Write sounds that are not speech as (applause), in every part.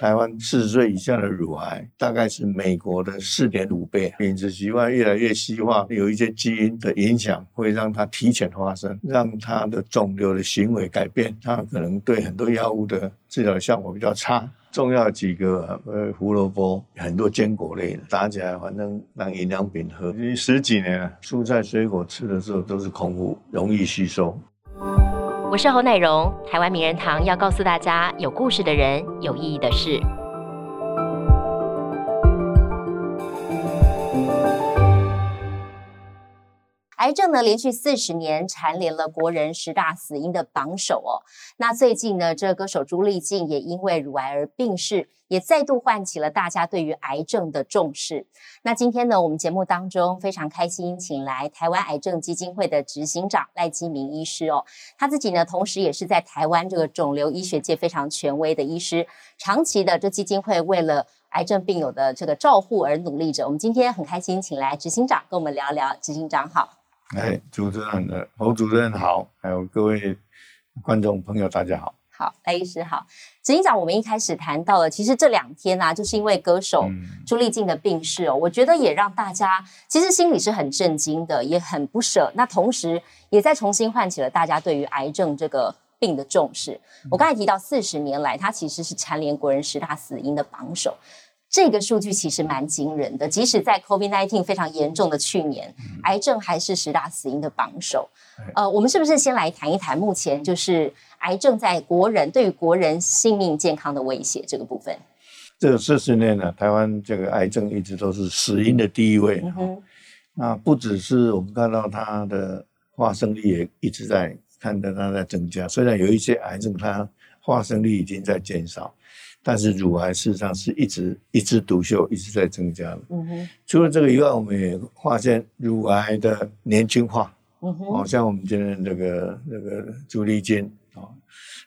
台湾四十岁以下的乳癌大概是美国的四点五倍。饮食习惯越来越西化，有一些基因的影响会让它提前发生，让它的肿瘤的行为改变，它可能对很多药物的治疗效果比较差。重要几个呃胡萝卜，很多坚果类的，打起来反正当营养品喝。十几年了，蔬菜水果吃的时候都是空腹，容易吸收。我是侯乃荣，台湾名人堂要告诉大家有故事的人，有意义的事。癌症呢，连续四十年蝉联了国人十大死因的榜首哦。那最近呢，这歌手朱丽静也因为乳癌而病逝，也再度唤起了大家对于癌症的重视。那今天呢，我们节目当中非常开心，请来台湾癌症基金会的执行长赖基明医师哦。他自己呢，同时也是在台湾这个肿瘤医学界非常权威的医师，长期的这基金会为了癌症病友的这个照护而努力着。我们今天很开心，请来执行长跟我们聊聊。执行长好。哎，主持人的侯主任好，还有各位观众朋友，大家好。好，赖医师好。执行长，我们一开始谈到了，其实这两天啊，就是因为歌手朱丽静的病逝哦，我觉得也让大家其实心里是很震惊的，也很不舍。那同时，也在重新唤起了大家对于癌症这个病的重视。我刚才提到四十年来，它其实是蝉联国人十大死因的榜首。这个数据其实蛮惊人的，即使在 COVID-19 非常严重的去年，癌症还是十大死因的榜首。呃，我们是不是先来谈一谈目前就是癌症在国人对于国人性命健康的威胁这个部分？这四十年呢，台湾这个癌症一直都是死因的第一位。那不只是我们看到它的发生率也一直在看到它在增加，虽然有一些癌症它发生率已经在减少。但是乳癌事实上是一直一枝独秀，一直在增加的。嗯哼。除了这个以外，我们也发现乳癌的年轻化。嗯哼。哦，像我们今天这个这个朱丽金啊。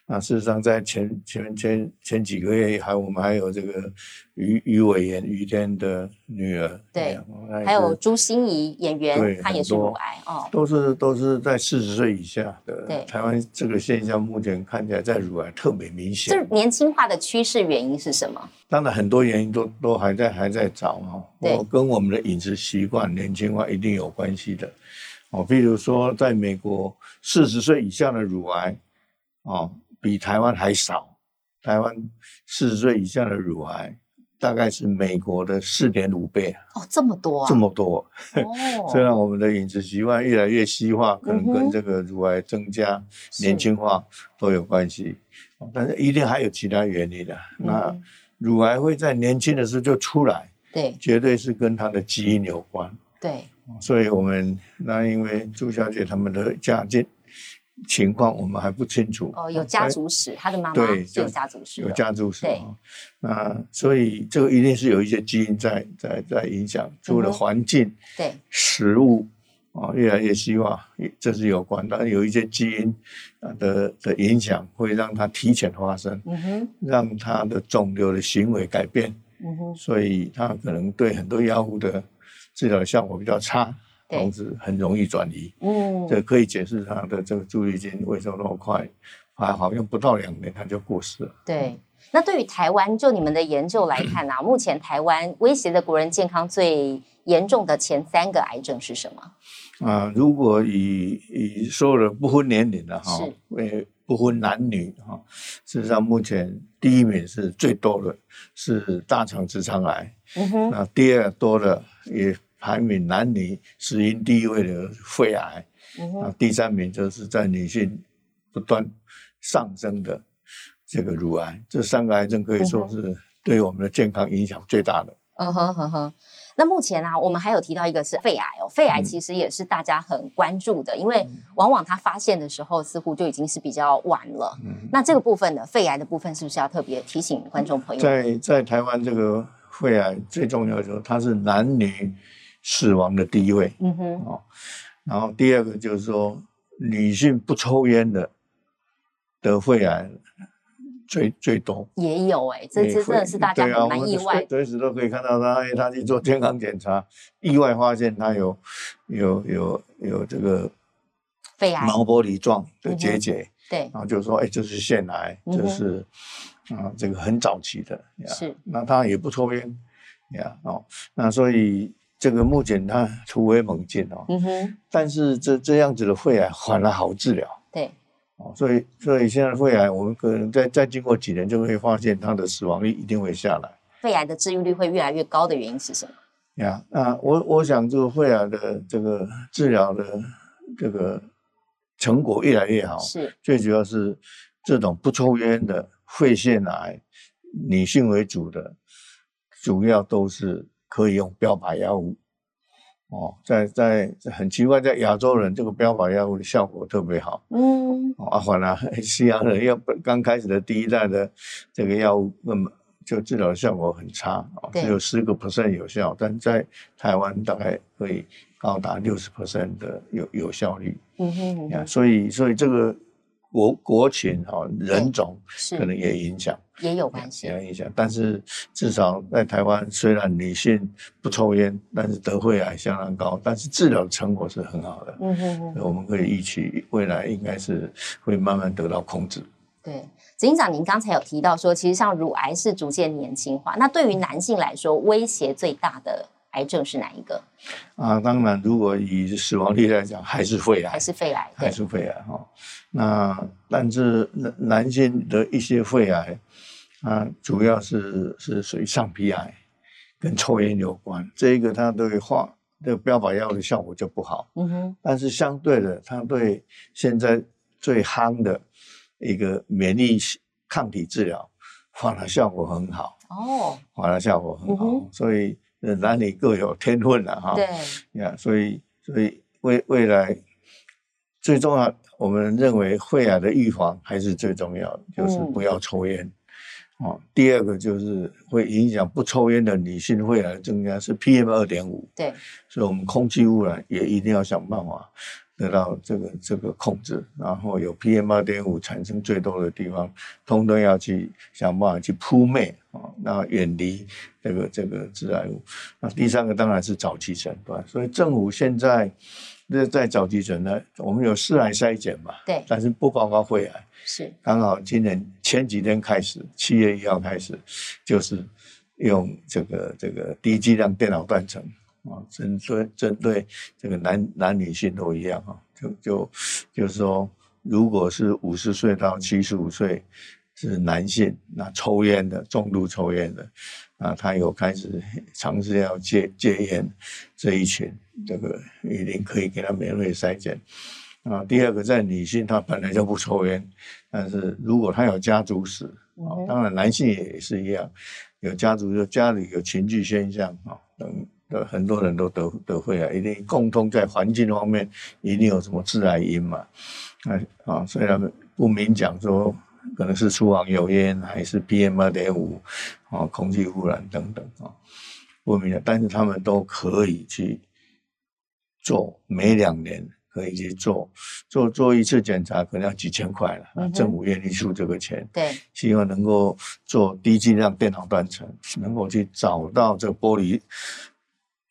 那事实上，在前前前前几个月，还我们还有这个于于伟言于天的女儿，对，还有朱心怡演员，她也是乳癌哦，都是都是在四十岁以下的。对，台湾这个现象目前看起来在乳癌特别明显。这年轻化的趋势原因是什么？当然很多原因都都还在还在找哈，我跟我们的饮食习惯年轻化一定有关系的。哦，比如说在美国，四十岁以下的乳癌，哦。比台湾还少，台湾四十岁以下的乳癌大概是美国的四点五倍哦，这么多，这么多。哦，(laughs) 虽然我们的饮食习惯越来越西化，可能跟这个乳癌增加、年轻化都有关系，但是一定还有其他原因的。那乳癌会在年轻的时候就出来，对，绝对是跟它的基因有关。对，所以我们那因为朱小姐他们的家境。情况我们还不清楚哦，有家族史，他的妈妈对有家族史，有家族史。对，那所以这个一定是有一些基因在在在影响，除了环境、对食物啊越来越希望，这是有关。但有一些基因的的影响会让它提前发生，嗯哼，让它的肿瘤的行为改变，嗯哼，所以它可能对很多药物的治疗效果比较差。同时很容易转移，嗯，这可以解释他的这个注意力为什么那么快，还好像不到两年他就过世了。对，那对于台湾，就你们的研究来看呢，(laughs) 目前台湾威胁的国人健康最严重的前三个癌症是什么？啊，如果以以所有的不分年龄的哈，为不分男女哈，事实上目前第一名是最多的是大肠直肠癌，嗯哼，那第二多的也。排名男女死因第一位的肺癌，啊，第三名就是在女性不断上升的这个乳癌，这三个癌症可以说是对我们的健康影响最大的。嗯哼哼哼。那目前啊，我们还有提到一个是肺癌哦，肺癌其实也是大家很关注的，因为往往它发现的时候似乎就已经是比较晚了。那这个部分呢肺癌的部分是不是要特别提醒观众朋友？在在台湾这个肺癌最重要的就是它是男女。死亡的第一位，嗯哼，哦，然后第二个就是说，女性不抽烟的得肺癌最最多，也有哎，这这真的是大家蛮意外，随时都可以看到他，他去做健康检查，意外发现他有有有有这个肺癌、毛玻璃状的结节，对，然后就说，哎，这是腺癌，这是啊，这个很早期的，是，那他也不抽烟，呀，哦，那所以这个目前它突飞猛进哦，嗯哼，但是这这样子的肺癌反而好治疗，对，哦，所以所以现在肺癌我们可能再再经过几年就会发现它的死亡率一定会下来，肺癌的治愈率会越来越高的原因是什么？呀，那我我想这个肺癌的这个治疗的这个成果越来越好，是。最主要是这种不抽烟的肺腺癌，女性为主的，主要都是可以用标靶药物。哦，在在很奇怪，在亚洲人这个标靶药物的效果特别好。嗯，啊，反而 (laughs) 西洋人要刚开始的第一代的这个药物那么。就治疗效果很差啊，只有十个 percent 有效，但在台湾大概可以高达六十 percent 的有有效率。嗯哼，所以所以这个国国情哈人种可能也影响，也有关系，也有影响。但是至少在台湾，虽然女性不抽烟，但是得肺癌相当高，但是治疗成果是很好的。嗯哼，我们可以预期未来应该是会慢慢得到控制。对。执行长，您刚才有提到说，其实像乳癌是逐渐年轻化。那对于男性来说，威胁最大的癌症是哪一个？啊，当然，如果以死亡率来讲，还是肺癌，还是肺癌，还是肺癌哈。那但是男男性的一些肺癌啊，主要是是属于上皮癌，跟抽烟有关。这一个它对化这个标靶药的效果就不好。嗯哼。但是相对的，它对现在最夯的。一个免疫抗体治疗，反而效果很好哦，反而效果很好，所以男女各有天分了哈。对呀，所以所以未未来最重要，我们认为肺癌的预防还是最重要的，就是不要抽烟哦。第二个就是会影响不抽烟的女性肺癌增加是 PM 二点五，对，所以我们空气污染也一定要想办法。得到这个这个控制，然后有 PM 二点五产生最多的地方，通通要去想办法去扑灭啊，那远离这个这个致癌物。那第三个当然是早期诊断，所以政府现在那在早期诊呢，我们有四癌筛检嘛，对，但是不包括肺癌，是刚好今年前几天开始，七月一号开始，就是用这个这个低剂量电脑断层。啊，针对针对这个男男女性都一样啊，就就就是说，如果是五十岁到七十五岁是男性，那抽烟的重度抽烟的，啊，他有开始 (laughs) 尝试要戒戒烟这一群，这个一定可以给他免费筛检。啊，第二个在女性，她本来就不抽烟，但是如果她有家族史，啊，当然男性也是一样，有家族就家里有群聚现象啊等的。很多人都得得会啊，一定共通在环境方面一定有什么致癌因嘛？啊啊，虽然不明讲说可能是厨房油烟还是 PM 二点五啊，空气污染等等啊，不明的，但是他们都可以去做，每两年可以去做做做一次检查，可能要几千块了，政府愿意出这个钱，对，希望能够做低剂量电脑断层，能够去找到这个玻璃。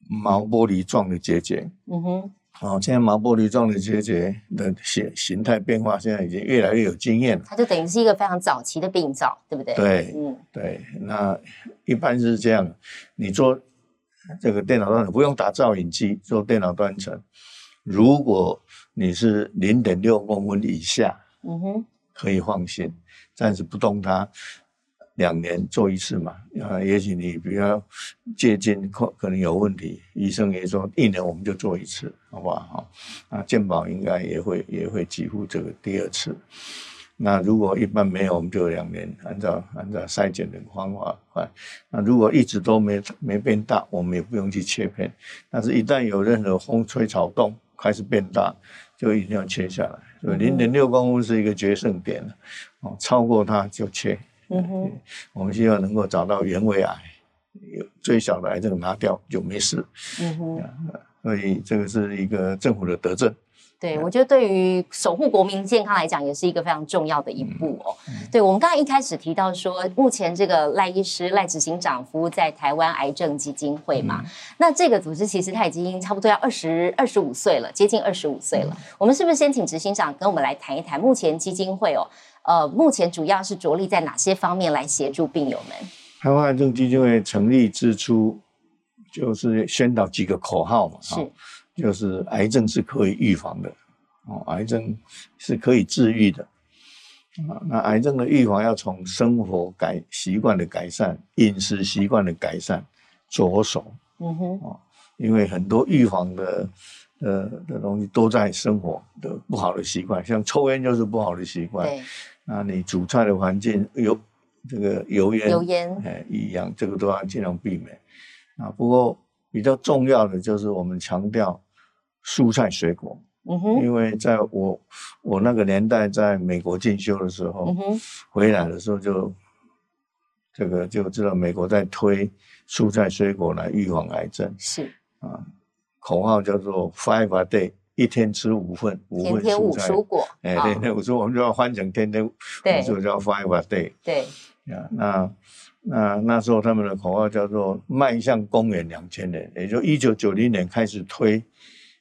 毛玻璃状的结节，嗯哼，哦，现在毛玻璃状的结节的形形态变化，现在已经越来越有经验了。它就等于是一个非常早期的病灶，对不对？对，嗯，对。那一般是这样，你做这个电脑断层不用打造影机，做电脑断层，如果你是零点六公分以下，嗯哼，可以放心，暂时不动它。两年做一次嘛，啊，也许你比较接近可可能有问题，医生也说一年我们就做一次，好不好？哈，啊，健保应该也会也会给付这个第二次。那如果一般没有，我们就两年，按照按照筛检的方法啊。那如果一直都没没变大，我们也不用去切片。但是，一旦有任何风吹草动开始变大，就一定要切下来。所以零点六公分是一个决胜点哦，超过它就切。嗯哼，我们希望能够找到原位癌，有最小的癌症拿掉就没事。嗯哼，所以这个是一个政府的德政。对，我觉得对于守护国民健康来讲，也是一个非常重要的一步哦。对，我们刚才一开始提到说，目前这个赖医师、赖执行长服务在台湾癌症基金会嘛，那这个组织其实他已经差不多要二十二十五岁了，接近二十五岁了。我们是不是先请执行长跟我们来谈一谈，目前基金会哦，呃，目前主要是着力在哪些方面来协助病友们？台湾癌症基金会成立之初，就是宣导几个口号嘛，是。就是癌症是可以预防的，哦，癌症是可以治愈的，啊，那癌症的预防要从生活改习惯的改善、饮食习惯的改善着手，嗯哼，哦，因为很多预防的呃的东西都在生活的不好的习惯，像抽烟就是不好的习惯，对，那你煮菜的环境有这个油烟，油烟，哎，一样，这个都要尽量避免，啊，不过。比较重要的就是我们强调蔬菜水果，嗯哼，因为在我我那个年代在美国进修的时候，嗯哼，回来的时候就这个就知道美国在推蔬菜水果来预防癌症，是。啊，口号叫做 Five a day，一天吃五份，五份蔬果，哎，天天五蔬，我们就要换成天天五蔬叫 Five a day，对，啊，那。那那时候他们的口号叫做“迈向公元两千年”，也就一九九零年开始推，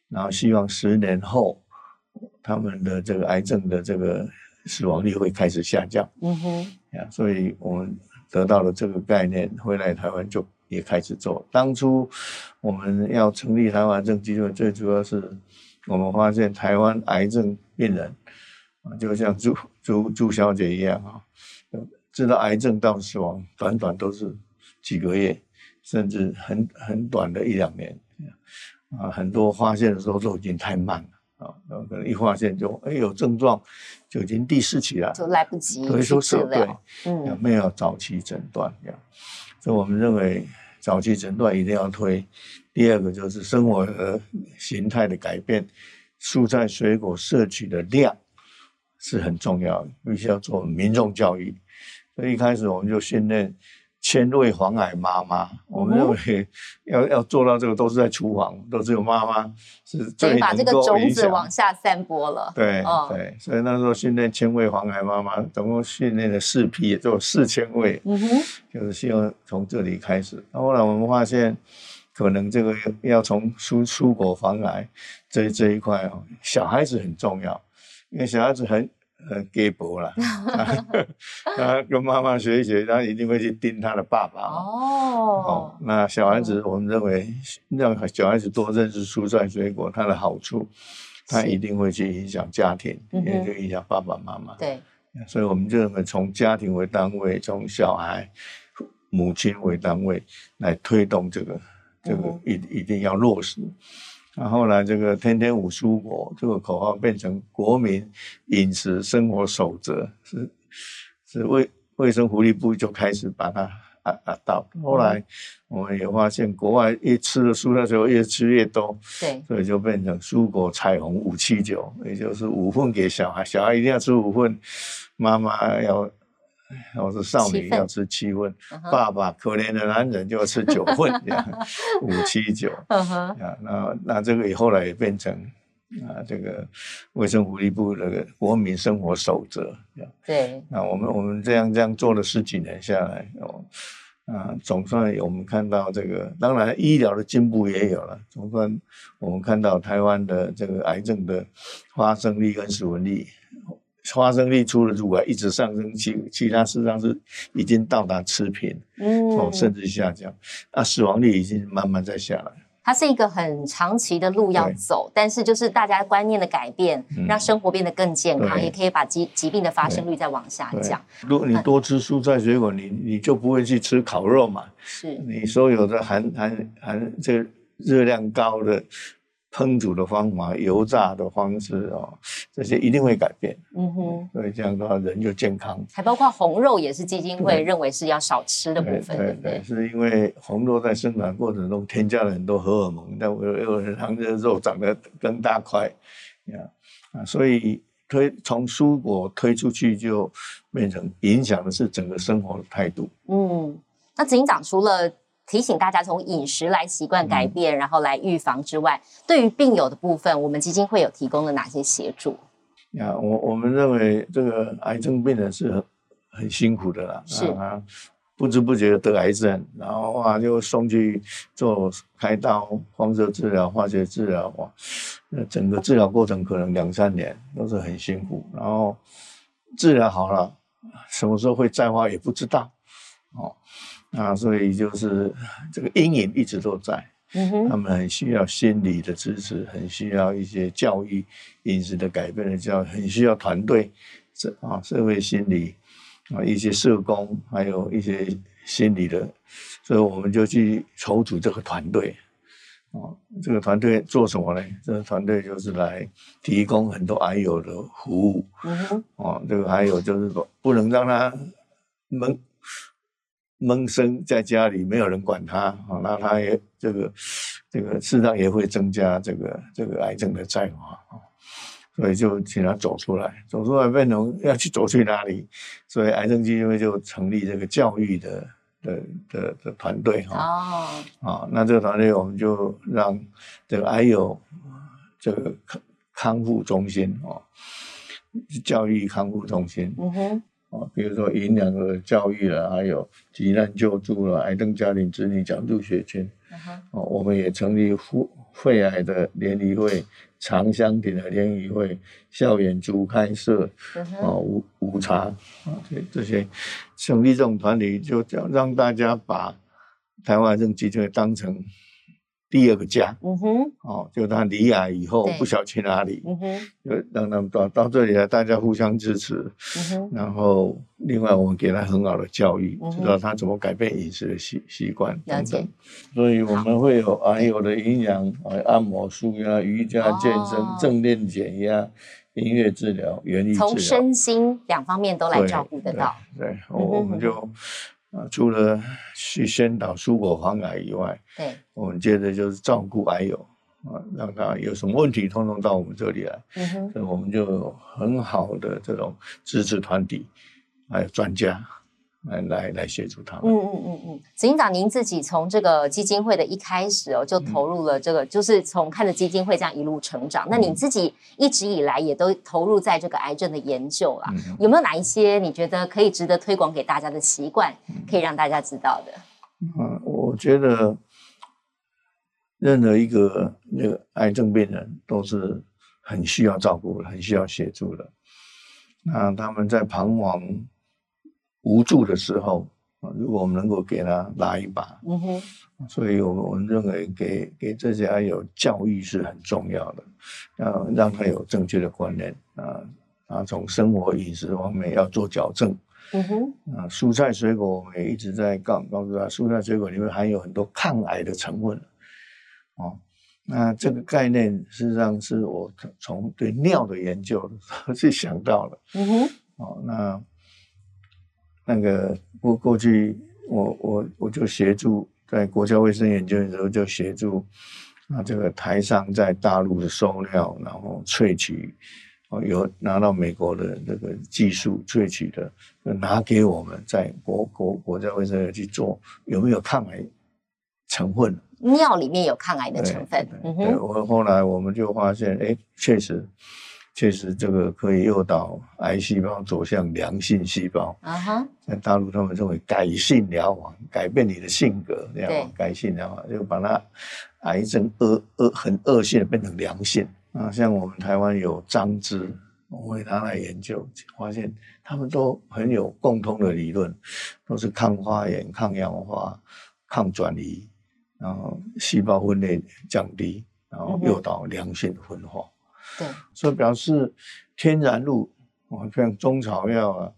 然后希望十年后他们的这个癌症的这个死亡率会开始下降。嗯哼，啊，所以我们得到了这个概念，回来台湾就也开始做。当初我们要成立台湾癌症基金会，最主要是我们发现台湾癌症病人啊，就像朱朱朱小姐一样啊。知道癌症到死亡，短短都是几个月，甚至很很短的一两年，啊，很多发现的时候都已经太慢了啊，可能一发现就哎有症状，就已经第四期了，就来不及所以说是对，嗯，没有早期诊断这样，所以我们认为早期诊断一定要推。第二个就是生活和形态的改变，蔬菜水果摄取的量是很重要的，必须要做民众教育。所以一开始我们就训练千位黄癌妈妈，我们认为要要做到这个都是在厨房，都只有妈妈是最把这个种子往下散播了。对对，所以那时候训练千位黄癌妈妈，总共训练了四批，也就四千位。嗯哼，就是希望从这里开始。那后来我们发现，可能这个要从蔬蔬果防癌这这一块哦，小孩子很重要，因为小孩子很。呃，给博了，他 (laughs) (laughs) 跟妈妈学一学，他一定会去盯他的爸爸。哦，那小孩子，我们认为让小孩子多认识蔬菜水果它的好处，他一定会去影响家庭，也就影响爸爸妈妈。对，所以我们就认为从家庭为单位，从小孩、母亲为单位来推动这个，这个一一定要落实。然后来，这个“天天五蔬果”这个口号变成国民饮食生活守则，是是卫卫生福利部就开始把它啊啊到。后来我们也发现，国外越吃的蔬菜水果越吃越多，对，所以就变成蔬果彩虹五七九，也就是五份给小孩，小孩一定要吃五份，妈妈要。我是少女要吃七份，爸爸可怜的男人就要吃九份，(laughs) 这样五七九。啊，那那这个以后来也变成啊，这个卫生福利部的国民生活守则。对。那我们我们这样这样做了十几年下来，哦，啊，总算我们看到这个，当然医疗的进步也有了。总算我们看到台湾的这个癌症的发生率跟死亡率。发生率出了乳癌一直上升，其其他事实上是已经到达持平，嗯，甚至下降，那，死亡率已经慢慢在下来。它是一个很长期的路要走，但是就是大家观念的改变，让生活变得更健康，也可以把疾疾病的发生率再往下降。如果你多吃蔬菜水果，你你就不会去吃烤肉嘛？是，你所有的含含含这热量高的。烹煮的方法、油炸的方式哦，这些一定会改变。嗯哼，所以这样的话人就健康。还包括红肉也是基金会认为是要少吃的部分，对不对？是因为红肉在生产过程中添加了很多荷尔蒙，但我又让这肉长得更大块，呀啊，所以推从蔬果推出去就变成影响的是整个生活的态度。嗯，那警长除了提醒大家从饮食来习惯改变，然后来预防之外，对于病友的部分，我们基金会有提供了哪些协助？呀，我我们认为这个癌症病人是很很辛苦的啦，是。啊，不知不觉得癌症，然后啊就送去做开刀、放射治疗、化学治疗，哇，那整个治疗过程可能两三年都是很辛苦，然后治疗好了，什么时候会再发也不知道，哦，啊，所以就是这个阴影一直都在。嗯，他们很需要心理的支持，很需要一些教育、饮食的改变的教育，很需要团队，这啊社会心理啊一些社工，还有一些心理的，所以我们就去筹组这个团队。啊，这个团队做什么呢？这个团队就是来提供很多癌友的服务。嗯哼，哦，这个还有就是说，不能让他闷闷声在家里，没有人管他，啊，那他也这个这个事实上也会增加这个这个癌症的再发啊，所以就请他走出来，走出来变成要去走去哪里？所以癌症基金会就成立这个教育的的的的团队哈。哦，啊，那这个团队我们就让这个癌友这个康康复中心哦，教育康复中心嗯哼，啊，比如说营养的教育了，还有急难救助了，癌症家庭子女奖助学金嗯哼，哦，我们也成立肺肺癌的联谊会、肠香品的联谊会、校园猪开设嗯哼，哦，无无茶啊，这这些成立这种团体，就叫让大家把台湾癌症基金会当成第二个家。嗯哼，哦，就他离癌以后不晓得去哪里，嗯哼，就让他们到到这里来，大家互相支持。嗯哼，然后，另外我们给他很好的教育，嗯知道他怎么改变饮食的习习惯等等。所以我们会有还有的营养、呃按摩、舒压、瑜伽、健身哦、正念减压、音乐治疗、园艺治从。身心两方面都来照顾得到。对，对嗯哼我我们就啊，除了去宣导蔬果防癌以外，对，我们接着就是照顾癌友啊，让他有什么问题，通通到我们这里来。嗯哼，所以我们就有很好的这种支持团体，还有专家来来来协助他们。嗯嗯嗯嗯，执行长，您自己从这个基金会的一开始哦，就投入了这个，就是从看着基金会这样一路成长。那你自己一直以来也都投入在这个癌症的研究啦，嗯有没有哪一些你觉得可以值得推广给大家的习惯，可以让大家知道的？嗯，我觉得任何一个那个癌症病人都是很需要照顾的，很需要协助的。那他们在彷徨无助的时候，啊，如果我们能够给他拉一把，嗯哼，所以我们我们认为给给这些癌友教育是很重要的，要让他有正确的观念啊啊，从生活饮食方面要做矫正。嗯哼，啊，蔬菜水果我们也一直在告告诉他，蔬菜水果里面含有很多抗癌的成分，哦，那这个概念事实上是我从从对尿的研究 (laughs) 去想到了。嗯哼，哦，那那个过过去我我我就协助在国家卫生研究的时候就协助啊这个台上在大陆的收料，然后萃取，哦有拿到美国的这个技术萃取的，就拿给我们在国国国家卫生院去做有没有抗癌成分。尿里面有抗癌的成分。嗯对，哼，我后来我们就发现，哎，确实，确实这个可以诱导癌细胞走向良性细胞。啊哈，在大陆，他们认为改性疗法，改变你的性格，这对样改性疗法就把它癌症恶恶很恶性的变成良性。啊，像我们台湾有张芝，我会拿来研究，发现他们都很有共通的理论，都是抗发炎、抗氧化、抗转移，然后细胞分裂降低，然后诱导良性的分化。对，所以表示天然露，哦，像中草药啊，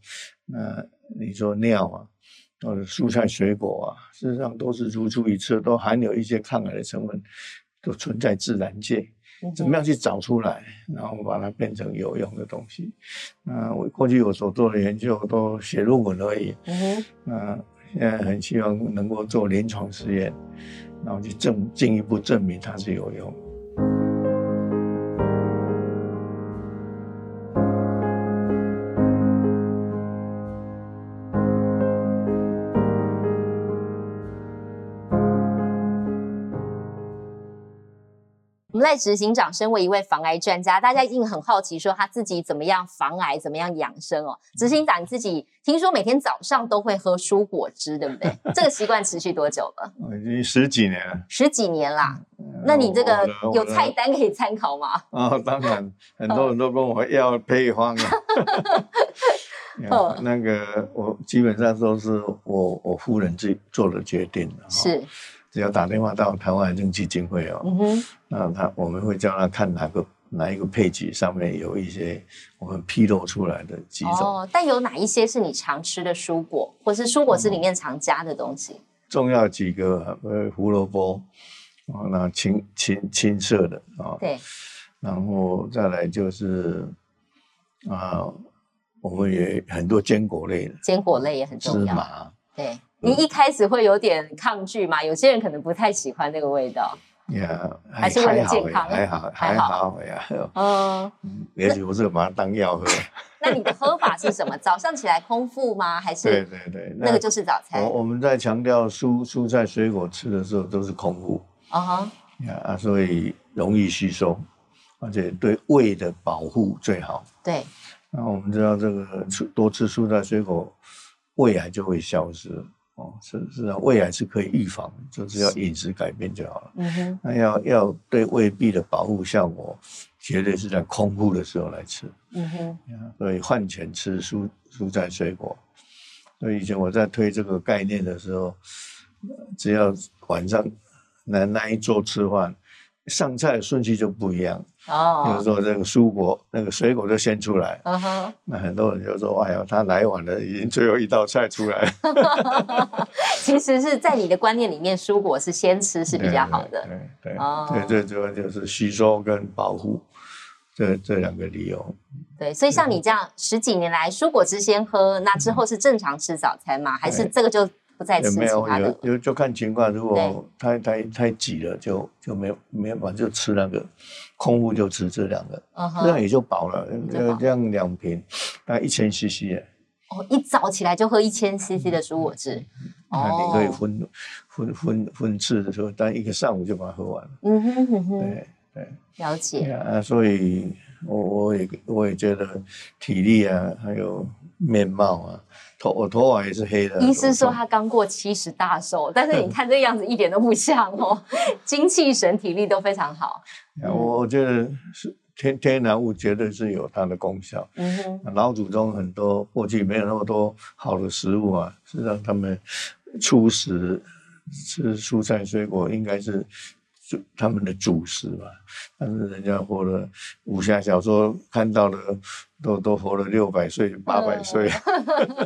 那你说尿啊，或者蔬菜水果啊，事实上都是如出一辙，都含有一些抗癌的成分，都存在自然界。嗯怎么样去找出来，然后把它变成有用的东西？那我过去我所做的研究都写论文而已，嗯哼，那现在很希望能够做临床试验，然后去证进一步证明它是有用。们在执行长身为一位防癌专家，大家一定很好奇，说他自己怎么样防癌，怎么样养生哦。执行长你自己听说每天早上都会喝蔬果汁，对不对？(laughs) 这个习惯持续多久了？已经十几年了。十几年啦。那你这个有菜单可以参考吗？啊，当然，很多人都跟我要配方啊。(laughs) 那个我基本上都是我我夫人自己做的决定的。是。只要打电话到台湾癌症基金会哦，那他我们会叫他看哪个哪一个配给上面有一些我们披露出来的几种。哦，但有哪一些是你常吃的蔬果，或是蔬果汁里面常加的东西？重要几个，呃，胡萝卜，哦，那青青青色的啊，对，然后再来就是啊，我们也很多坚果类的，坚果类也很重要，芝麻，对。你一开始会有点抗拒嘛？有些人可能不太喜欢那个味道。呀，还是为了健康，还好还好呀。嗯，也许我是把它当药喝。(laughs) 那你的喝法是什么？早上起来空腹吗？还是？对对对，那个就是早餐。我我们在强调蔬蔬菜水果吃的时候都是空腹。啊哈。呀，所以容易吸收，而且对胃的保护最好。对。那我们知道这个吃多吃蔬菜水果，胃癌就会消失。哦，是是啊，胃癌是可以预防，就是要饮食改变就好了。嗯哼，那要要对胃壁的保护效果，绝对是在空腹的时候来吃。嗯哼，所以饭前吃蔬蔬菜水果。所以以前我在推这个概念的时候，只要晚上那那一桌吃饭。上菜的顺序就不一样哦，比如说这个蔬果，那个水果就先出来。嗯哼，那很多人就说：“哎呀，他来晚了，已经最后一道菜出来。(laughs) ”其实是在你的观念里面，蔬果是先吃是比较好的。对对哦，对，最主要就是吸收跟保护这这两个理由。对，所以像你这样十几年来，蔬果汁先喝，那之后是正常吃早餐吗？还是这个就？也没有有有就看情况，如果太太太挤了，就就没没办法，就吃那个空腹就吃这两个，这样也就饱了。这样两瓶大概一千 CC 哦，一早起来就喝一千 CC 的蔬果汁。哦，你可以分分分分次的时候，但一个上午就把它喝完了。嗯哼哼哼，对对，了解。啊，所以我我也我也觉得体力啊，还有面貌啊。头我头发也是黑的。医师说他刚过七十大寿，但是你看这个样子一点都不像哦，(laughs) 精气神、体力都非常好。我我觉得是天天然物绝对是有它的功效。嗯哼，老祖宗很多过去没有那么多好的食物啊，是让他们初食吃蔬菜水果，应该是。他们的主食吧，但是人家活了武侠小说看到的都都活了六百岁、八百岁。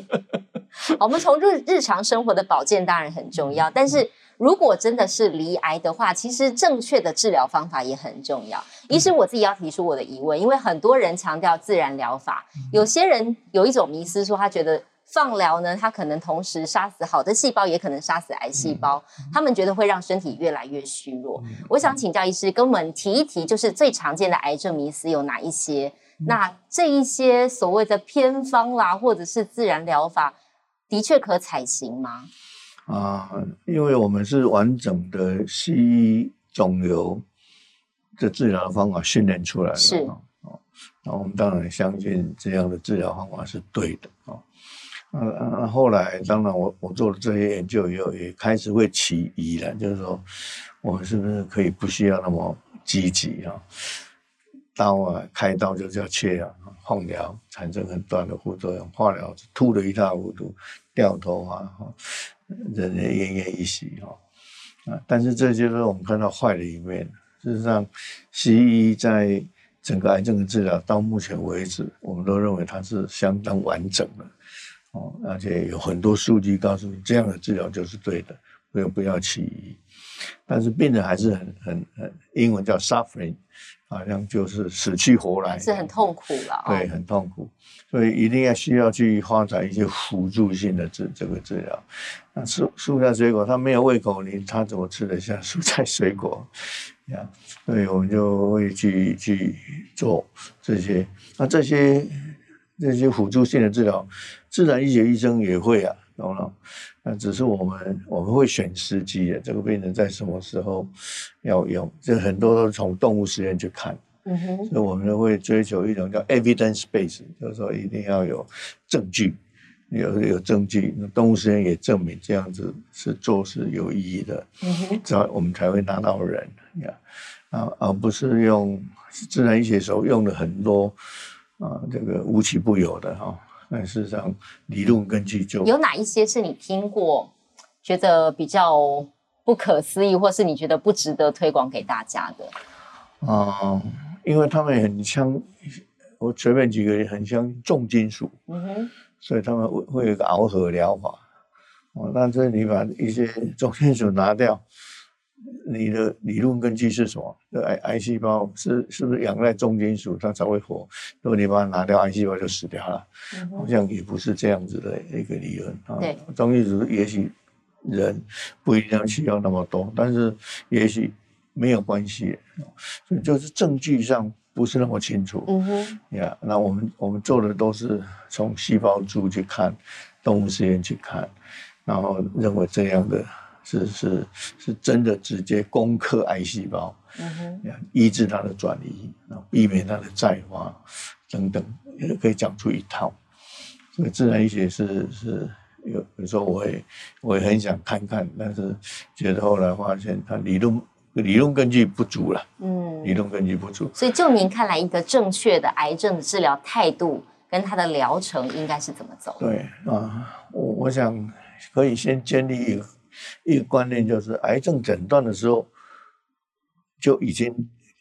(laughs) 我们从日日常生活的保健当然很重要，但是如果真的是离癌的话，其实正确的治疗方法也很重要。一是我自己要提出我的疑问，因为很多人强调自然疗法，有些人有一种迷思，说他觉得。放疗呢，它可能同时杀死好的细胞，也可能杀死癌细胞。他们觉得会让身体越来越虚弱。我想请教医师，跟我们提一提，就是最常见的癌症迷思有哪一些？那这一些所谓的偏方啦，或者是自然疗法，的确可采行吗？啊，因为我们是完整的西医肿瘤的治疗方法训练出来的，是哦，那我们当然相信这样的治疗方法是对的啊。嗯嗯，后来当然我我做了这些研究以后，也开始会起疑了，就是说，我们是不是可以不需要那么积极啊？刀啊，开刀就是要切啊，放疗产生很短的副作用，化疗吐的一塌糊涂，掉头发哈，人人奄奄一息哈啊！但是这就是我们看到坏的一面。事实上，西医在整个癌症的治疗到目前为止，我们都认为它是相当完整的。哦，而且有很多数据告诉你，这样的治疗就是对的，不要不要起疑。但是病人还是很很很，英文叫 suffering，好像就是死去活来，是很痛苦了。对，很痛苦，所以一定要需要去发展一些辅助性的治这个治疗。那蔬蔬菜水果，他没有胃口，你他怎么吃得下蔬菜水果？呀，所以我们就会去去做这些。那这些。这些辅助性的治疗，自然医学医生也会啊，懂了？那只是我们我们会选时机的，这个病人在什么时候要用，这很多都是从动物实验去看。嗯哼，所以我们会追求一种叫 evidence base，就是说一定要有证据，有有证据，动物实验也证明这样子是做是有意义的。嗯哼，这样我们才会拿到人呀，啊，而不是用自然医学时候用的很多啊，这个无奇不有的哈。那事实上理论根据就有哪一些是你听过，觉得比较不可思议，或是你觉得不值得推广给大家的？啊。因为他们很像，我随便举个很像重金属，嗯哼，所以他们会会有一个螯合疗法，哦，但是你把一些重金属拿掉，你的理论根据是什么？癌癌细胞是是不是仰赖重金属它才会活？如果你把它拿掉，癌细胞就死掉了，好像也不是这样子的一个理论啊。重金属也许人不一定要需要那么多，但是也许。没有关系，所以就是证据上不是那么清楚。嗯哼，呀，那我们我们做的都是从细胞株去看，动物实验去看，然后认为这样的是是是真的直接攻克癌细胞，嗯哼，医治它的转移，然后避免它的再发等等，也可以讲出一套。所以自然医学是是有有时候我也我也很想看看，但是觉得后来发现它理论。理论根据不足了，嗯，理论根据不足，所以就您看来，一个正确的癌症的治疗态度跟它的疗程应该是怎么走？对啊，我我想可以先建立一个一个观念，就是癌症诊断的时候就已经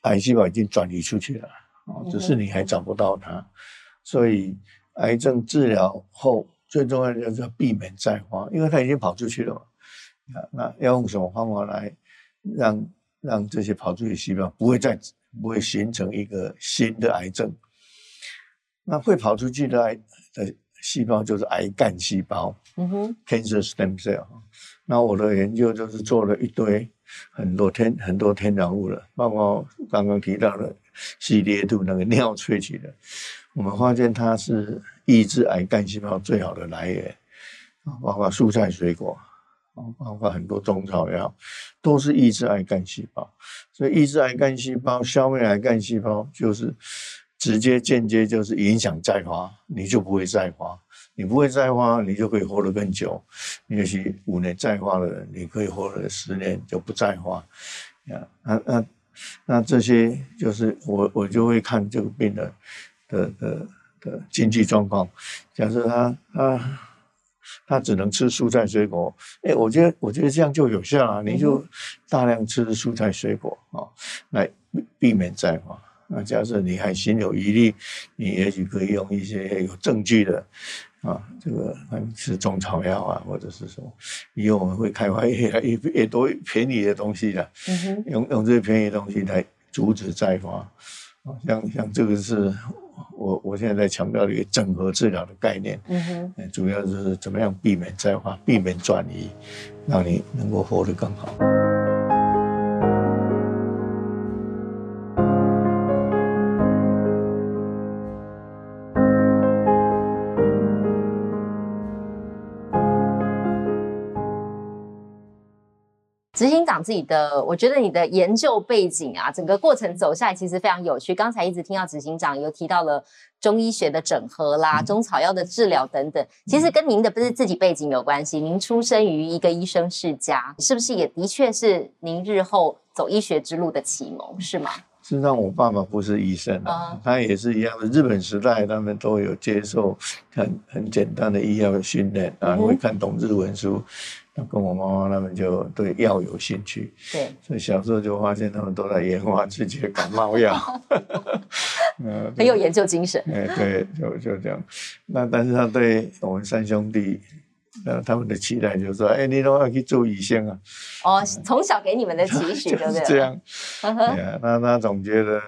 癌细胞已经转移出去了啊，只是你还找不到它，所以癌症治疗后最重要的就是要避免再发，因为它已经跑出去了嘛，啊，那要用什么方法来让？让这些跑出去的细胞不会再不会形成一个新的癌症。那会跑出去的癌的细胞就是癌干细胞，嗯哼，cancer stem cell。那我的研究就是做了一堆很多天很多天然物了，包括刚刚提到的 CD2 那个尿萃取的，我们发现它是抑制癌干细胞最好的来源，包括蔬菜水果。包括很多中草药，都是抑制癌干细胞，所以抑制癌干细胞、消灭癌干细胞，就是直接、间接就是影响再发，你就不会再发，你不会再发，你就可以活得更久。也许五年再发的人，你可以活了十年就不再发。啊，那那那这些就是我我就会看这个病人的的的经济状况，假设他他。他只能吃蔬菜水果，哎，我觉得我觉得这样就有效了。你就大量吃蔬菜水果啊，来避免再发。那假设你还心有余力，你也许可以用一些有证据的啊，这个吃中草药啊，或者是什么。以后我们会开发越来越越多便宜的东西的，用用这些便宜的东西来阻止再发。啊，像像这个是。我我现在在强调的一个整合治疗的概念，嗯哼，主要就是怎么样避免再发，避免转移，让你能够活得更好。自己的，我觉得你的研究背景啊，整个过程走下来其实非常有趣。刚才一直听到执行长有提到了中医学的整合啦，中草药的治疗等等，其实跟您的不是自己背景有关系。您出生于一个医生世家，是不是也的确是您日后走医学之路的启蒙，是吗？事实上，我爸爸不是医生啊，他也是一样的。日本时代，他们都有接受很很简单的医药训练啊，会看懂日文书。那跟我妈妈他们就对药有兴趣，对，所以小时候就发现他们都在研发自己的感冒药，嗯，(laughs) (laughs) 很有研究精神。哎，对，就就这样。那但是他对我们三兄弟，呃，他们的期待就是说，哎，你都要去做医生啊。哦，从小给你们的期许 (laughs) 对不对？这样，那他总觉得，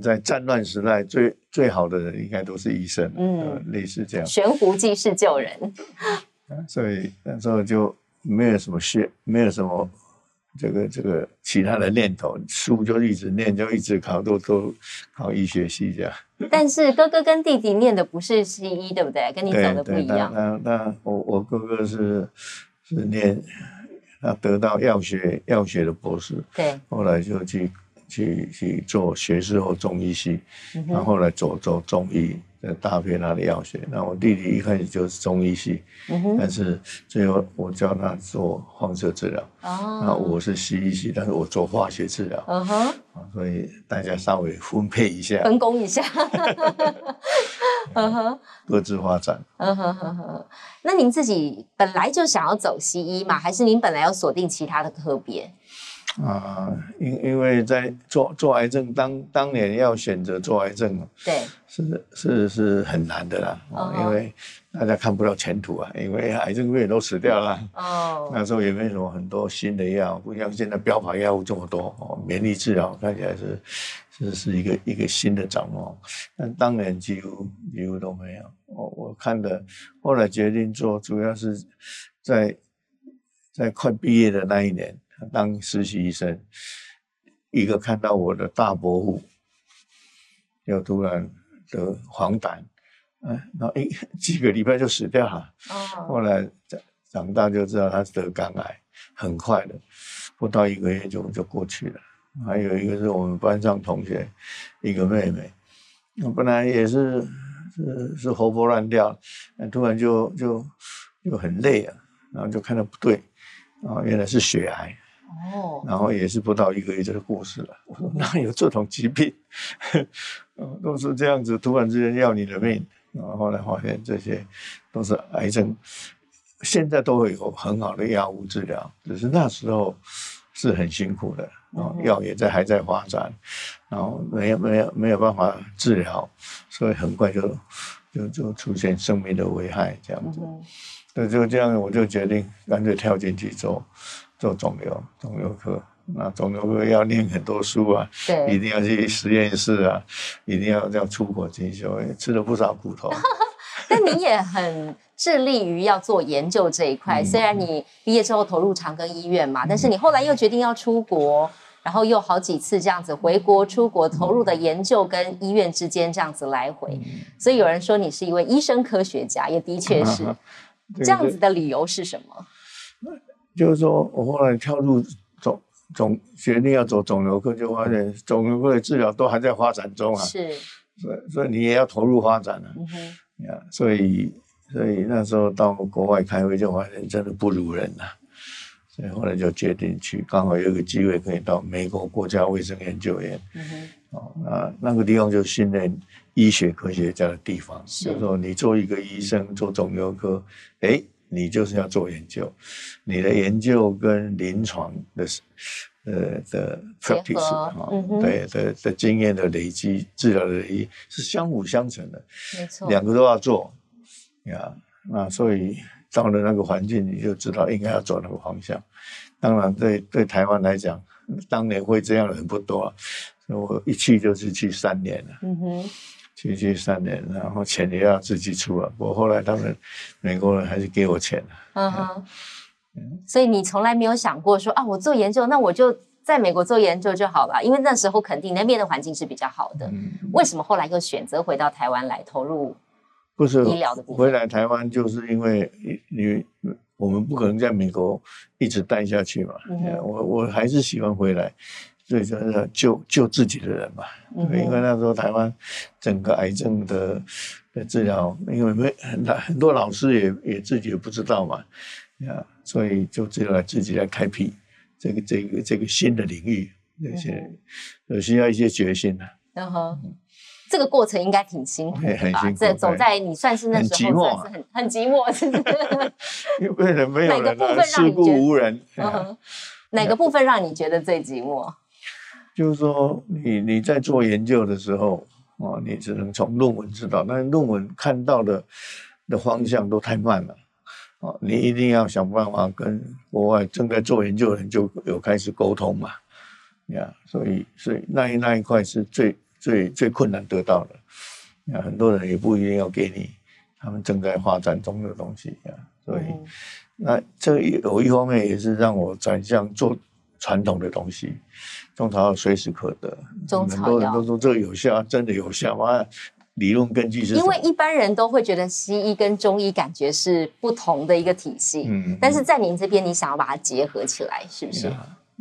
在战乱时代，最最好的人应该都是医生，嗯，类似这样。悬壶济世救人。所以那时候就没有什么学，没有什么这个这个其他的念头，书就一直念，就一直考，都都考医学系这样。但是哥哥跟弟弟念的不是西医，对不对？跟你走的不一样。那那我我哥哥是是念，他得到药学药学的博士，对，后来就去去去做学士后中医系，然后后来走走中医。在搭配他的药学，那我弟弟一开始就是中医系，但是最后我教他做放射治疗，哦。那我是西医系，但是我做化学治疗，嗯哼，所以大家稍微分配一下，分工一下，嗯哼，(laughs) 各自发展，嗯哼哼哼。那您自己本来就想要走西医嘛，还是您本来要锁定其他的科别？啊，因因为在做做癌症当当年要选择做癌症，对，是是是很难的啦，哦因为大家看不到前途啊，因为癌症病人都死掉了，哦，那时候也没什么很多新的药，不像现在标靶药物这么多，哦，免疫治疗看起来是是是一个一个新的展望，但当年几乎几乎都没有，我我看的，后来决定做，主要是在在快毕业的那一年。当实习医生，一个看到我的大伯父，又突然得黄疸，嗯，然后一几个礼拜就死掉了。哦。后来长长大就知道他得肝癌，很快的，不到一个月就就过去了。还有一个是我们班上同学，一个妹妹，我本来也是是是活泼乱跳，突然就就就很累啊，然后就看到不对，啊，原来是血癌。哦，然后也是不到一个月就过世了。我 (laughs) 说哪有这种疾病？(laughs) 都是这样子，突然之间要你的命。然后后来发现这些都是癌症，现在都会有很好的药物治疗，只是那时候是很辛苦的。哦，药也在还在发展，然后没有没有没有办法治疗，所以很快就就就出现生命的危害这样子。那就这样，我就决定干脆跳进去做。做肿瘤肿瘤科，那肿瘤科要念很多书啊，对，一定要去实验室啊，一定要要出国进修，吃了不少苦头。(laughs) 但你也很致力于要做研究这一块，虽然你毕业之后投入长庚医院嘛，但是你后来又决定要出国，然后又好几次这样子回国、出国，投入的研究跟医院之间这样子来回，所以有人说你是一位医生科学家，也的确是 (laughs) 这样子的理由是什么？就是说，我后来跳入肿肿，决定要走肿瘤科，就发现肿瘤科的治疗都还在发展中啊。是，所以所以你也要投入发展啊。嗯哼，呀，所以所以那时候到国外开会，就发现真的不如人呐。所以后来就决定去，刚好有一个机会可以到美国国家卫生研究院。嗯哼，哦，那那个地方就训练医学科学家的地方。是，说你做一个医生做肿瘤科，哎。你就是要做研究，你的研究跟临床的，呃的 practice 啊，对的的经验的累积，治疗的累积是相辅相成的，没错，两个都要做呀。那所以到了那个环境，你就知道应该要走那个方向。当然，对对台湾来讲，当年会这样的人不多，所以我一去就是去三年了。嗯哼。去去三年，然后钱也要自己出啊。我后来他们美国人还是给我钱嗯哼，所以你从来没有想过说啊，我做研究，那我就在美国做研究就好了，因为那时候肯定那边的环境是比较好的。为什么后来又选择回到台湾来投入？不是医疗的部分。回来台湾就是因为你我们不可能在美国一直待下去嘛。我我还是喜欢回来。最主要救救自己的人嘛，因为那时候台湾整个癌症的的治疗，因为没很很多老师也也自己也不知道嘛，呀，所以就只有来自己来开辟这个这个这个新的领域，那些有需要一些决心的。然后这个过程应该挺辛苦的吧？这走在你算是那时候算是很很寂寞，是不是？(laughs) 因为人没有人，事故无人。哪个部分让你觉得最寂寞？就是说，你你在做研究的时候，哦，你只能从论文知道，但论文看到的的方向都太慢了，哦，你一定要想办法跟国外正在做研究的人就有开始沟通嘛，呀，所以所以那一那一块是最最最困难得到的，呀，很多人也不一定要给你他们正在发展中的东西呀，所以那这有一方面也是让我转向做。传统的东西，中草药随时可得。中草药很多人都说这个有效，真的有效吗？理论根据是？因为一般人都会觉得西医跟中医感觉是不同的一个体系，嗯，但是在您这边，你想要把它结合起来，是不是？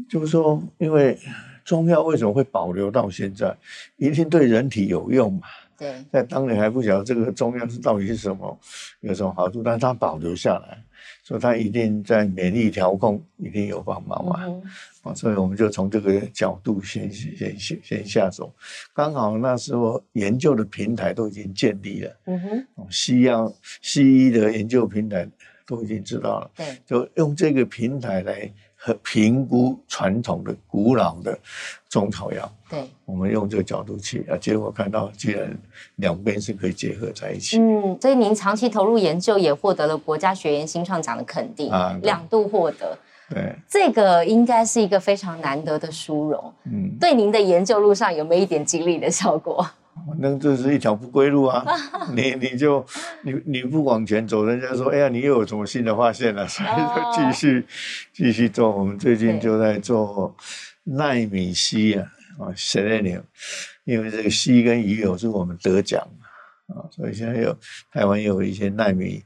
就是说，因为中药为什么会保留到现在，一定对人体有用嘛？对，在当年还不晓得这个中药是到底是什么，有什么好处，但是它保留下来。所以它一定在免疫调控一定有帮忙嘛，啊，所以我们就从这个角度先先先先下手。刚好那时候研究的平台都已经建立了，嗯哼，西药西医的研究平台都已经知道了，对，就用这个平台来。和评估传统的古老的中草药，对，我们用这个角度去啊，结果看到居然两边是可以结合在一起。嗯，所以您长期投入研究，也获得了国家学研新创奖的肯定，啊，两度获得。对，这个应该是一个非常难得的殊荣。嗯，对您的研究路上有没有一点激励的效果？那这是一条不归路啊！(laughs) 你你就你你不往前走，人家说哎呀，你又有什么新的发现了？(laughs) 所以就继续继续做。我们最近就在做纳米硒啊啊，selenium，因为这个硒跟鱼油是我们得奖啊，所以现在有台湾有一些纳米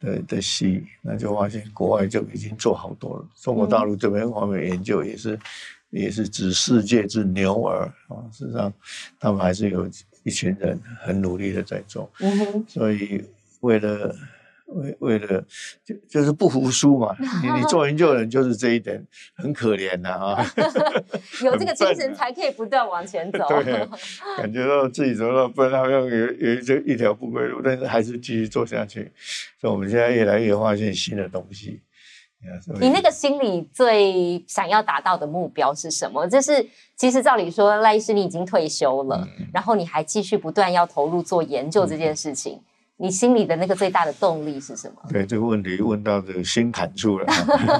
的的硒，那就发现国外就已经做好多了。中国大陆这边方面研究也是也是指世界之牛耳啊，事实上他们还是有。一群人很努力的在做，所以为了为为了就就是不服输嘛，你你做研究人就是这一点很可怜的啊，(laughs) 有这个精神才可以不断往前走。(laughs) 对，感觉到自己走到不然好像有有这一条不归路，但是还是继续做下去。所以我们现在越来越发现新的东西。你那个心里最想要达到的目标是什么？就是其实照理说，赖医师你已经退休了，然后你还继续不断要投入做研究这件事情，你心里的那个最大的动力是什么？对这个问题问到这个心坎处了。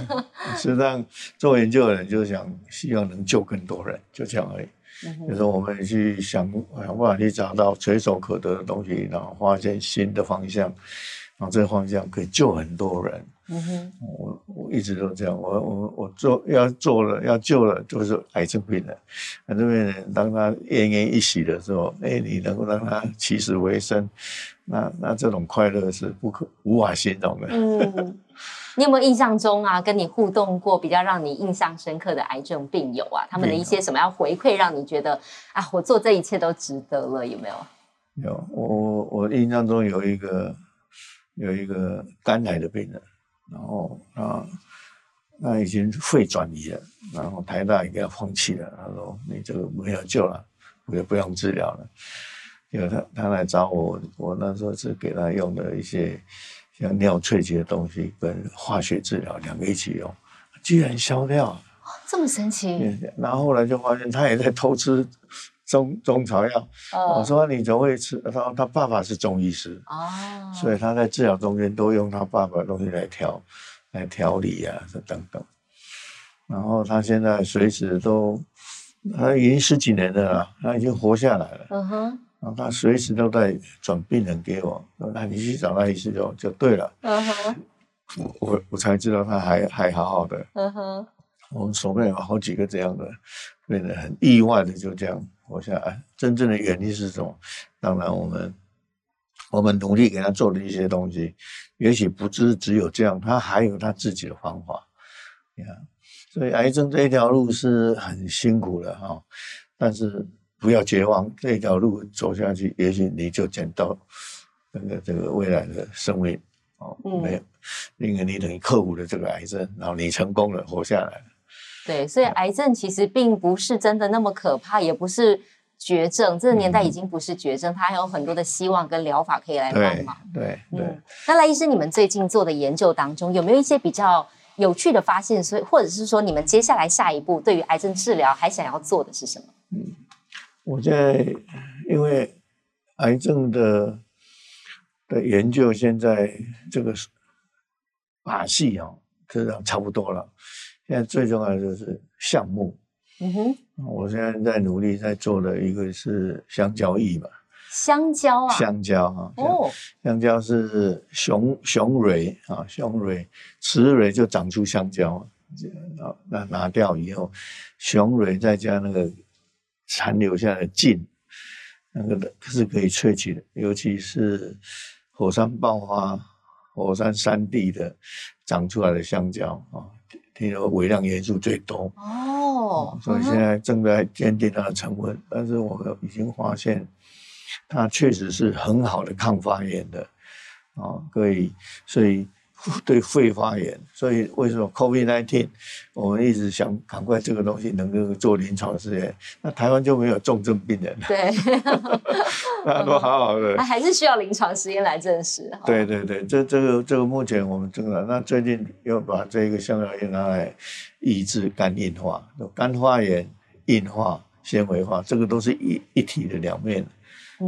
(laughs) 实际上做研究的人就是想希望能救更多人，就这样而已。就是我们去想想办法去找到垂手可得的东西，然后发现新的方向，然后这个方向可以救很多人。嗯哼，我我一直都这样，我我我做要做了要救了，就是癌症病人，癌症病人当他奄奄一息的时候，哎，你能够让他起死回生，那那这种快乐是不可无法形容的。嗯，你有没有印象中啊，跟你互动过比较让你印象深刻的癌症病友啊，他们的一些什么样回馈，让你觉得啊，我做这一切都值得了？有没有？有，我我印象中有一个有一个肝癌的病人。然后啊，那已经肺转移了，然后台大也给他放弃了。他说：“你这个没有救了，我也不用治疗了。”因为他他来找我，我那时候是给他用的一些像尿萃取的东西跟化学治疗两个一起用，居然消掉，这么神奇。(laughs) 然后后来就发现他也在偷吃。中中草药，我说你怎么会吃？他说他爸爸是中医师，哦，所以他在治疗中间都用他爸爸的东西来调，来调理啊，这等等。然后他现在随时都，他已经十几年了啦，他已经活下来了。嗯哼，然后他随时都在转病人给我，那你去找那医师就就对了。嗯哼，我我才知道他还还好好的。嗯哼，我们手边有好几个这样的，变得很意外的就这样。活下来，真正的原因是什么？当然，我们我们努力给他做的一些东西，也许不只只有这样，他还有他自己的方法。你看，所以癌症这一条路是很辛苦的哈，但是不要绝望，这一条路走下去，也许你就捡到那个这个未来的生命哦。没有，因为你等于克服了这个癌症，然后你成功了，活下来了。对，所以癌症其实并不是真的那么可怕，也不是绝症。这个年代已经不是绝症，它还有很多的希望跟疗法可以来帮忙。对对。那赖医生，你们最近做的研究当中，有没有一些比较有趣的发现？所以，或者是说，你们接下来下一步对于癌症治疗还想要做的是什么？嗯，我在因为癌症的的研究，现在这个把戏啊，这样差不多了。现在最重要的就是项目。嗯哼，我现在在努力在做的一个是香蕉翼吧。香蕉啊。香蕉啊。哦。香蕉是雄雄蕊啊，雄蕊雌蕊就长出香蕉拿拿拿掉以后，雄蕊再加那个残留下的茎，那个的是可以萃取的，尤其是火山爆发、火山山地的长出来的香蕉啊，听说微量元素最多哦，所以现在正在鉴定它的成分，但是我们已经发现，它确实是很好的抗发炎的啊，可以，所以。(laughs) 对肺发炎，所以为什么 COVID-19 我们一直想赶快这个东西能够做临床试验？那台湾就没有重症病人对，(laughs) (laughs) 那都好好的。还是需要临床实验来证实。对对对，这这个这个目前我们正在。那最近又把这个香料液拿来抑制肝硬化，肝发炎、硬化、纤维化，这个都是一一体的两面。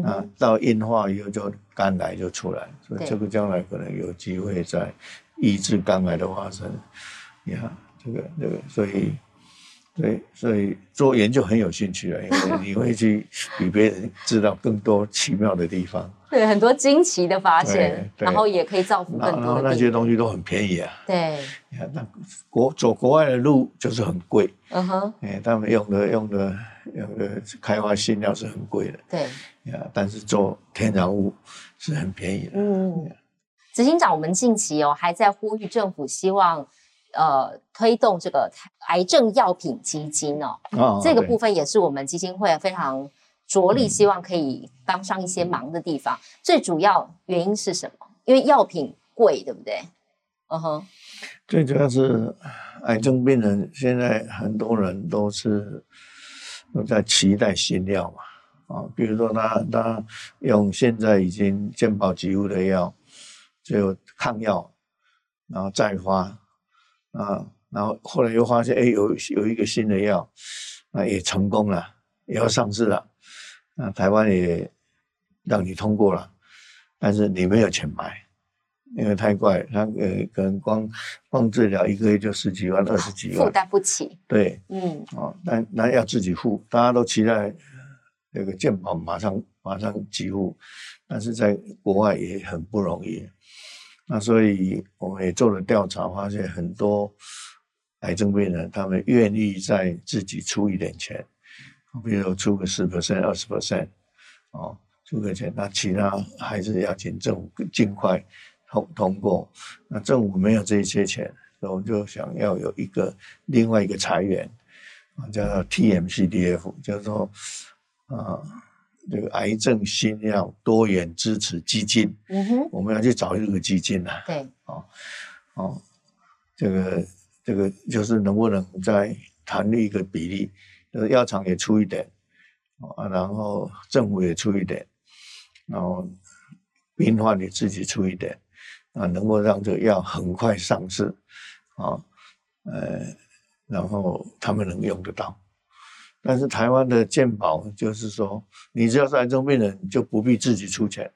啊，到硬化以后就肝癌就出来，所以这个将来可能有机会在抑制肝癌的发生。你看这个这个，所以对，所以做研究很有兴趣啊，因为 (laughs) 你会去比别人知道更多奇妙的地方。对，很多惊奇的发现，然后也可以造福更多。然后那些东西都很便宜啊。对，你看那国走国外的路就是很贵。嗯哼，哎，他们用的用的。用的开发新料是很贵的，对呀，但是做天然物是很便宜的。嗯，执行长，我们近期哦还在呼吁政府，希望呃推动这个癌症药品基金哦，这个部分也是我们基金会非常着力，希望可以帮上一些忙的地方。最主要原因是什么？因为药品贵，对不对？嗯哼，最主要是癌症病人现在很多人都是。都在期待新药嘛，啊，比如说他他用现在已经健保给付的药，就抗药，然后再发，啊，然后后来又发现，哎，有有一个新的药，啊，也成功了，也要上市了，啊，台湾也让你通过了，但是你没有钱买。因为太贵，他呃可能光光治疗一个月就十几万、二十几万，负担不起。对，嗯，哦，那那要自己付，大家都期待那个鉴宝马上马上给付，但是在国外也很不容易。那所以我们也做了调查，发现很多癌症病人他们愿意再自己出一点钱，比如出个十 percent、二十 percent，哦，出个钱，那其他还是要请政府尽快。通通过，那政府没有这些钱，所以我就想要有一个另外一个财源啊，叫做 TMCDF，叫做啊这个癌症新药多元支持基金。嗯哼，我们要去找这个基金呐。对，哦哦，这个这个就是能不能再谈一个比例，就是药厂也出一点啊，然后政府也出一点，然后病患你自己出一点。啊，能够让这个药很快上市，啊，呃，然后他们能用得到。但是台湾的健保就是说，你只要是癌症病人，就不必自己出钱，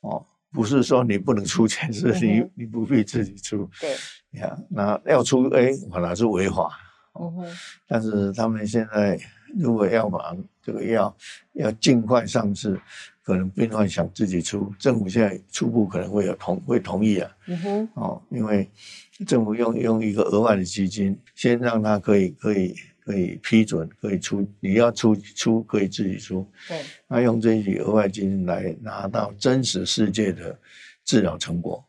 哦，不是说你不能出钱，是你你不必自己出。对，呀，那要出，哎，可能是违法。嗯哼。但是他们现在如果要把这个药要尽快上市。可能病患想自己出，政府现在初步可能会有同会同意啊。嗯哼。哦，因为政府用用一个额外的基金，先让他可以可以可以批准可以出，你要出出可以自己出。对。那用这些额外基金来拿到真实世界的治疗成果，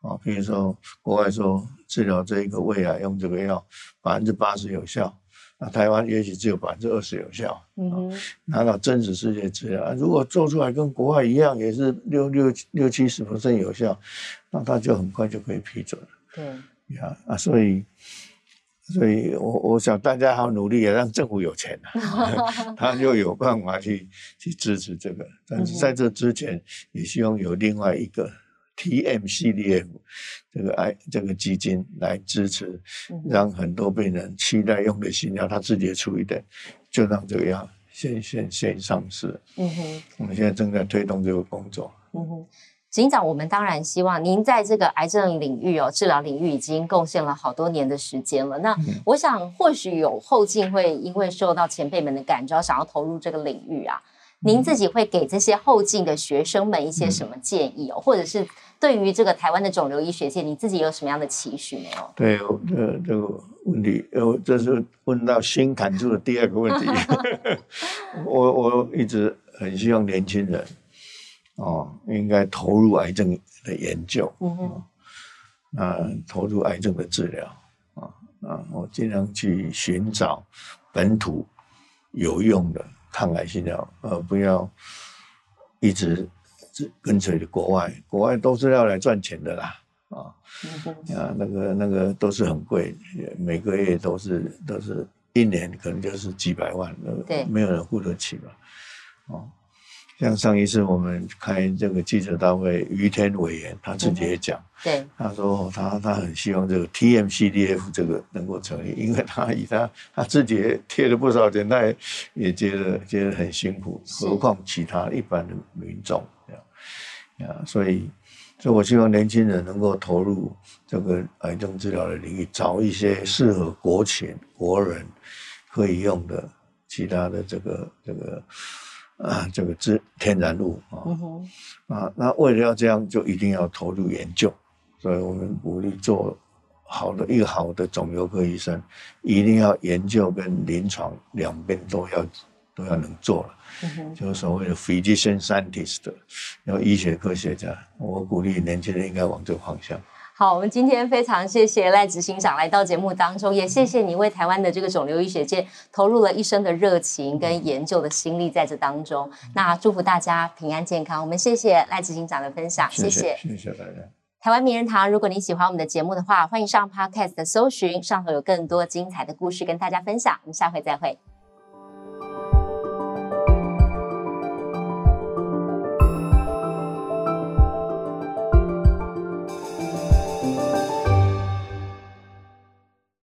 啊，比如说国外说治疗这一个胃癌用这个药百分之八十有效。那台湾也许只有百分之二十有效，嗯，拿到真实世界治疗，如果做出来跟国外一样，也是六六六七十有效，那他就很快就可以批准了。对，呀啊，所以，所以我我想大家好努力，也让政府有钱 (laughs) 他就有办法去去支持这个。但是在这之前，也希望有另外一个。TMCDF 这个爱这个基金来支持，让很多病人期待用的新药，他自己也出一点，就让这个药先先先上市。嗯哼，我们现在正在推动这个工作。嗯哼，警长，我们当然希望您在这个癌症领域哦，治疗领域已经贡献了好多年的时间了。那我想，或许有后进会因为受到前辈们的感召，想要投入这个领域啊。您自己会给这些后进的学生们一些什么建议哦？或者是对于这个台湾的肿瘤医学界，你自己有什么样的期许没有？对，这这个问题，呃，这是问到心坎处的第二个问题。(laughs) (laughs) 我我一直很希望年轻人哦，应该投入癌症的研究，嗯哼，啊，投入癌症的治疗，啊啊，我尽量去寻找本土有用的抗癌新药，呃，不要一直跟随着国外，国外都是要来赚钱的啦，啊，啊，那个那个都是很贵，每个月都是都是。一年可能就是几百万，对，没有人付得起嘛？哦，像上一次我们开这个记者大会，于天委员他自己也讲，对，他说他他很希望这个 TMCDF 这个能够成立，因为他以他他自己也贴了不少钱，他也也觉得觉得很辛苦，何况其他一般的民众，啊，所以。所以，我希望年轻人能够投入这个癌症治疗的领域，找一些适合国情、国人可以用的其他的这个这个啊这个治天然物啊啊。那为了要这样，就一定要投入研究。所以我们鼓励做好的一个好的肿瘤科医生，一定要研究跟临床两边都要。都要能做了，就是所谓的 physician scientist，要医学科学家。我鼓励年轻人应该往这个方向。好，我们今天非常谢谢赖执行长来到节目当中，也谢谢你为台湾的这个肿瘤医学界投入了一生的热情跟研究的心力在这当中。那祝福大家平安健康。我们谢谢赖执行长的分享，谢谢，谢谢大家。台湾名人堂，如果你喜欢我们的节目的话，欢迎上 Podcast 的搜寻，上头有更多精彩的故事跟大家分享。我们下回再会。